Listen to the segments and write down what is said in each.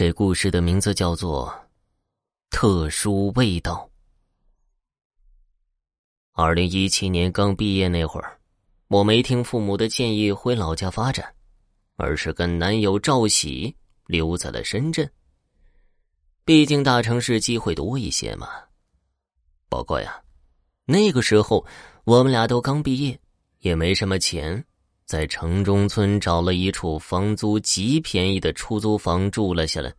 这故事的名字叫做《特殊味道》。二零一七年刚毕业那会儿，我没听父母的建议回老家发展，而是跟男友赵喜留在了深圳。毕竟大城市机会多一些嘛。不过呀，那个时候我们俩都刚毕业，也没什么钱。在城中村找了一处房租极便宜的出租房住了下来，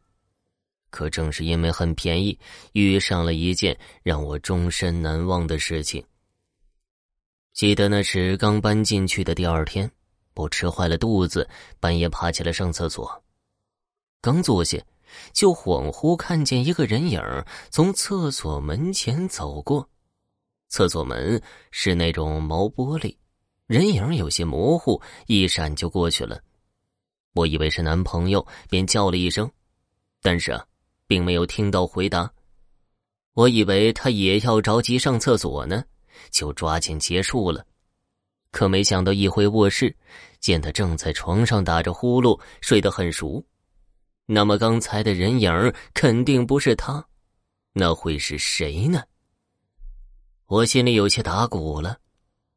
可正是因为很便宜，遇上了一件让我终身难忘的事情。记得那时刚搬进去的第二天，我吃坏了肚子，半夜爬起来上厕所，刚坐下，就恍惚看见一个人影从厕所门前走过，厕所门是那种毛玻璃。人影有些模糊，一闪就过去了。我以为是男朋友，便叫了一声，但是啊，并没有听到回答。我以为他也要着急上厕所呢，就抓紧结束了。可没想到一回卧室，见他正在床上打着呼噜，睡得很熟。那么刚才的人影肯定不是他，那会是谁呢？我心里有些打鼓了。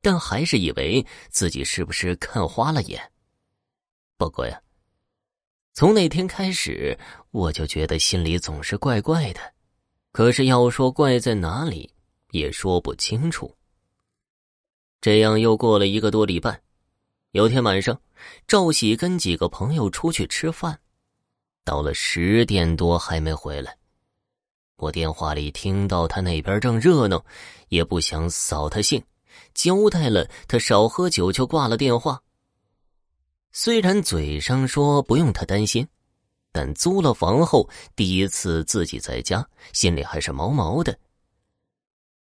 但还是以为自己是不是看花了眼。不过呀，从那天开始，我就觉得心里总是怪怪的。可是要说怪在哪里，也说不清楚。这样又过了一个多礼拜，有天晚上，赵喜跟几个朋友出去吃饭，到了十点多还没回来。我电话里听到他那边正热闹，也不想扫他兴。交代了他少喝酒，就挂了电话。虽然嘴上说不用他担心，但租了房后第一次自己在家，心里还是毛毛的。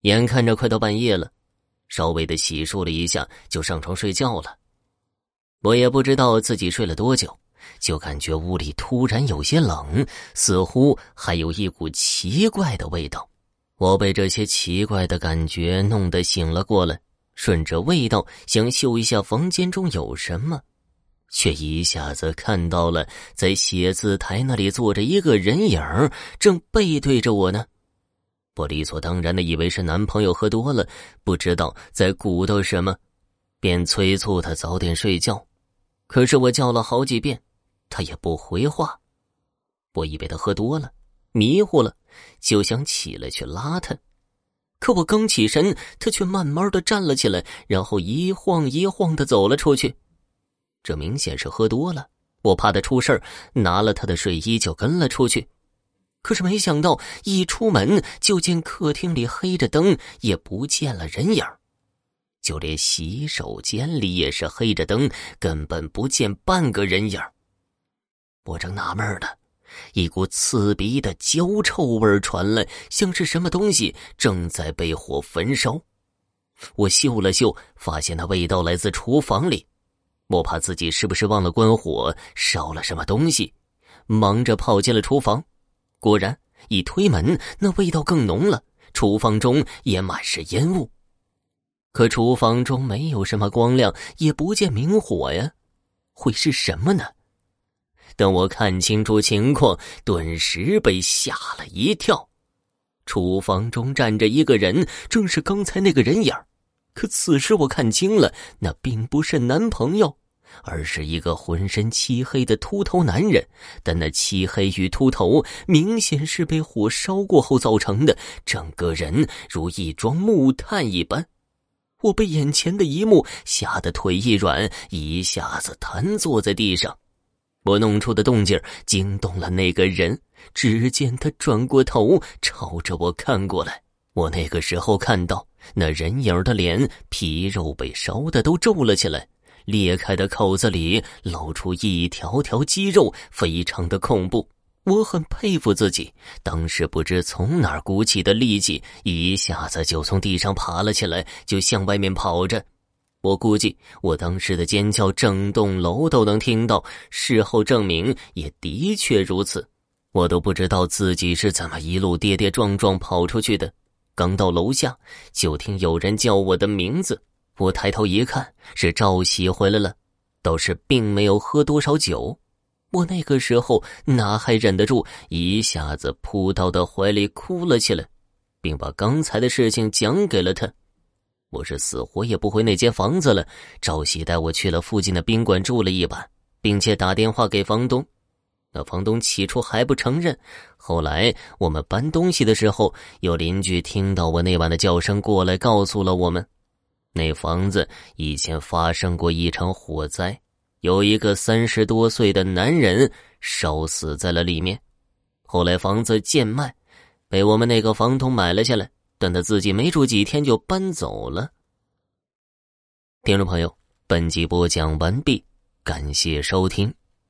眼看着快到半夜了，稍微的洗漱了一下，就上床睡觉了。我也不知道自己睡了多久，就感觉屋里突然有些冷，似乎还有一股奇怪的味道。我被这些奇怪的感觉弄得醒了过来。顺着味道想嗅一下房间中有什么，却一下子看到了在写字台那里坐着一个人影正背对着我呢。我理所当然的以为是男朋友喝多了，不知道在鼓捣什么，便催促他早点睡觉。可是我叫了好几遍，他也不回话。我以为他喝多了，迷糊了，就想起来去拉他。可我刚起身，他却慢慢的站了起来，然后一晃一晃的走了出去。这明显是喝多了，我怕他出事拿了他的睡衣就跟了出去。可是没想到，一出门就见客厅里黑着灯，也不见了人影就连洗手间里也是黑着灯，根本不见半个人影我正纳闷呢。一股刺鼻的焦臭味传来，像是什么东西正在被火焚烧。我嗅了嗅，发现那味道来自厨房里。我怕自己是不是忘了关火，烧了什么东西，忙着跑进了厨房。果然，一推门，那味道更浓了。厨房中也满是烟雾，可厨房中没有什么光亮，也不见明火呀，会是什么呢？等我看清楚情况，顿时被吓了一跳。厨房中站着一个人，正是刚才那个人影可此时我看清了，那并不是男朋友，而是一个浑身漆黑的秃头男人。但那漆黑与秃头明显是被火烧过后造成的，整个人如一桩木炭一般。我被眼前的一幕吓得腿一软，一下子瘫坐在地上。我弄出的动静惊动了那个人，只见他转过头朝着我看过来。我那个时候看到那人影的脸皮肉被烧的都皱了起来，裂开的口子里露出一条条肌肉，非常的恐怖。我很佩服自己，当时不知从哪儿鼓起的力气，一下子就从地上爬了起来，就向外面跑着。我估计，我当时的尖叫，整栋楼都能听到。事后证明，也的确如此。我都不知道自己是怎么一路跌跌撞撞跑出去的。刚到楼下，就听有人叫我的名字。我抬头一看，是赵喜回来了，倒是并没有喝多少酒。我那个时候哪还忍得住，一下子扑到他怀里哭了起来，并把刚才的事情讲给了他。我是死活也不回那间房子了。赵喜带我去了附近的宾馆住了一晚，并且打电话给房东。那房东起初还不承认，后来我们搬东西的时候，有邻居听到我那晚的叫声过来，告诉了我们，那房子以前发生过一场火灾，有一个三十多岁的男人烧死在了里面。后来房子贱卖，被我们那个房东买了下来。但他自己没住几天就搬走了。听众朋友，本集播讲完毕，感谢收听。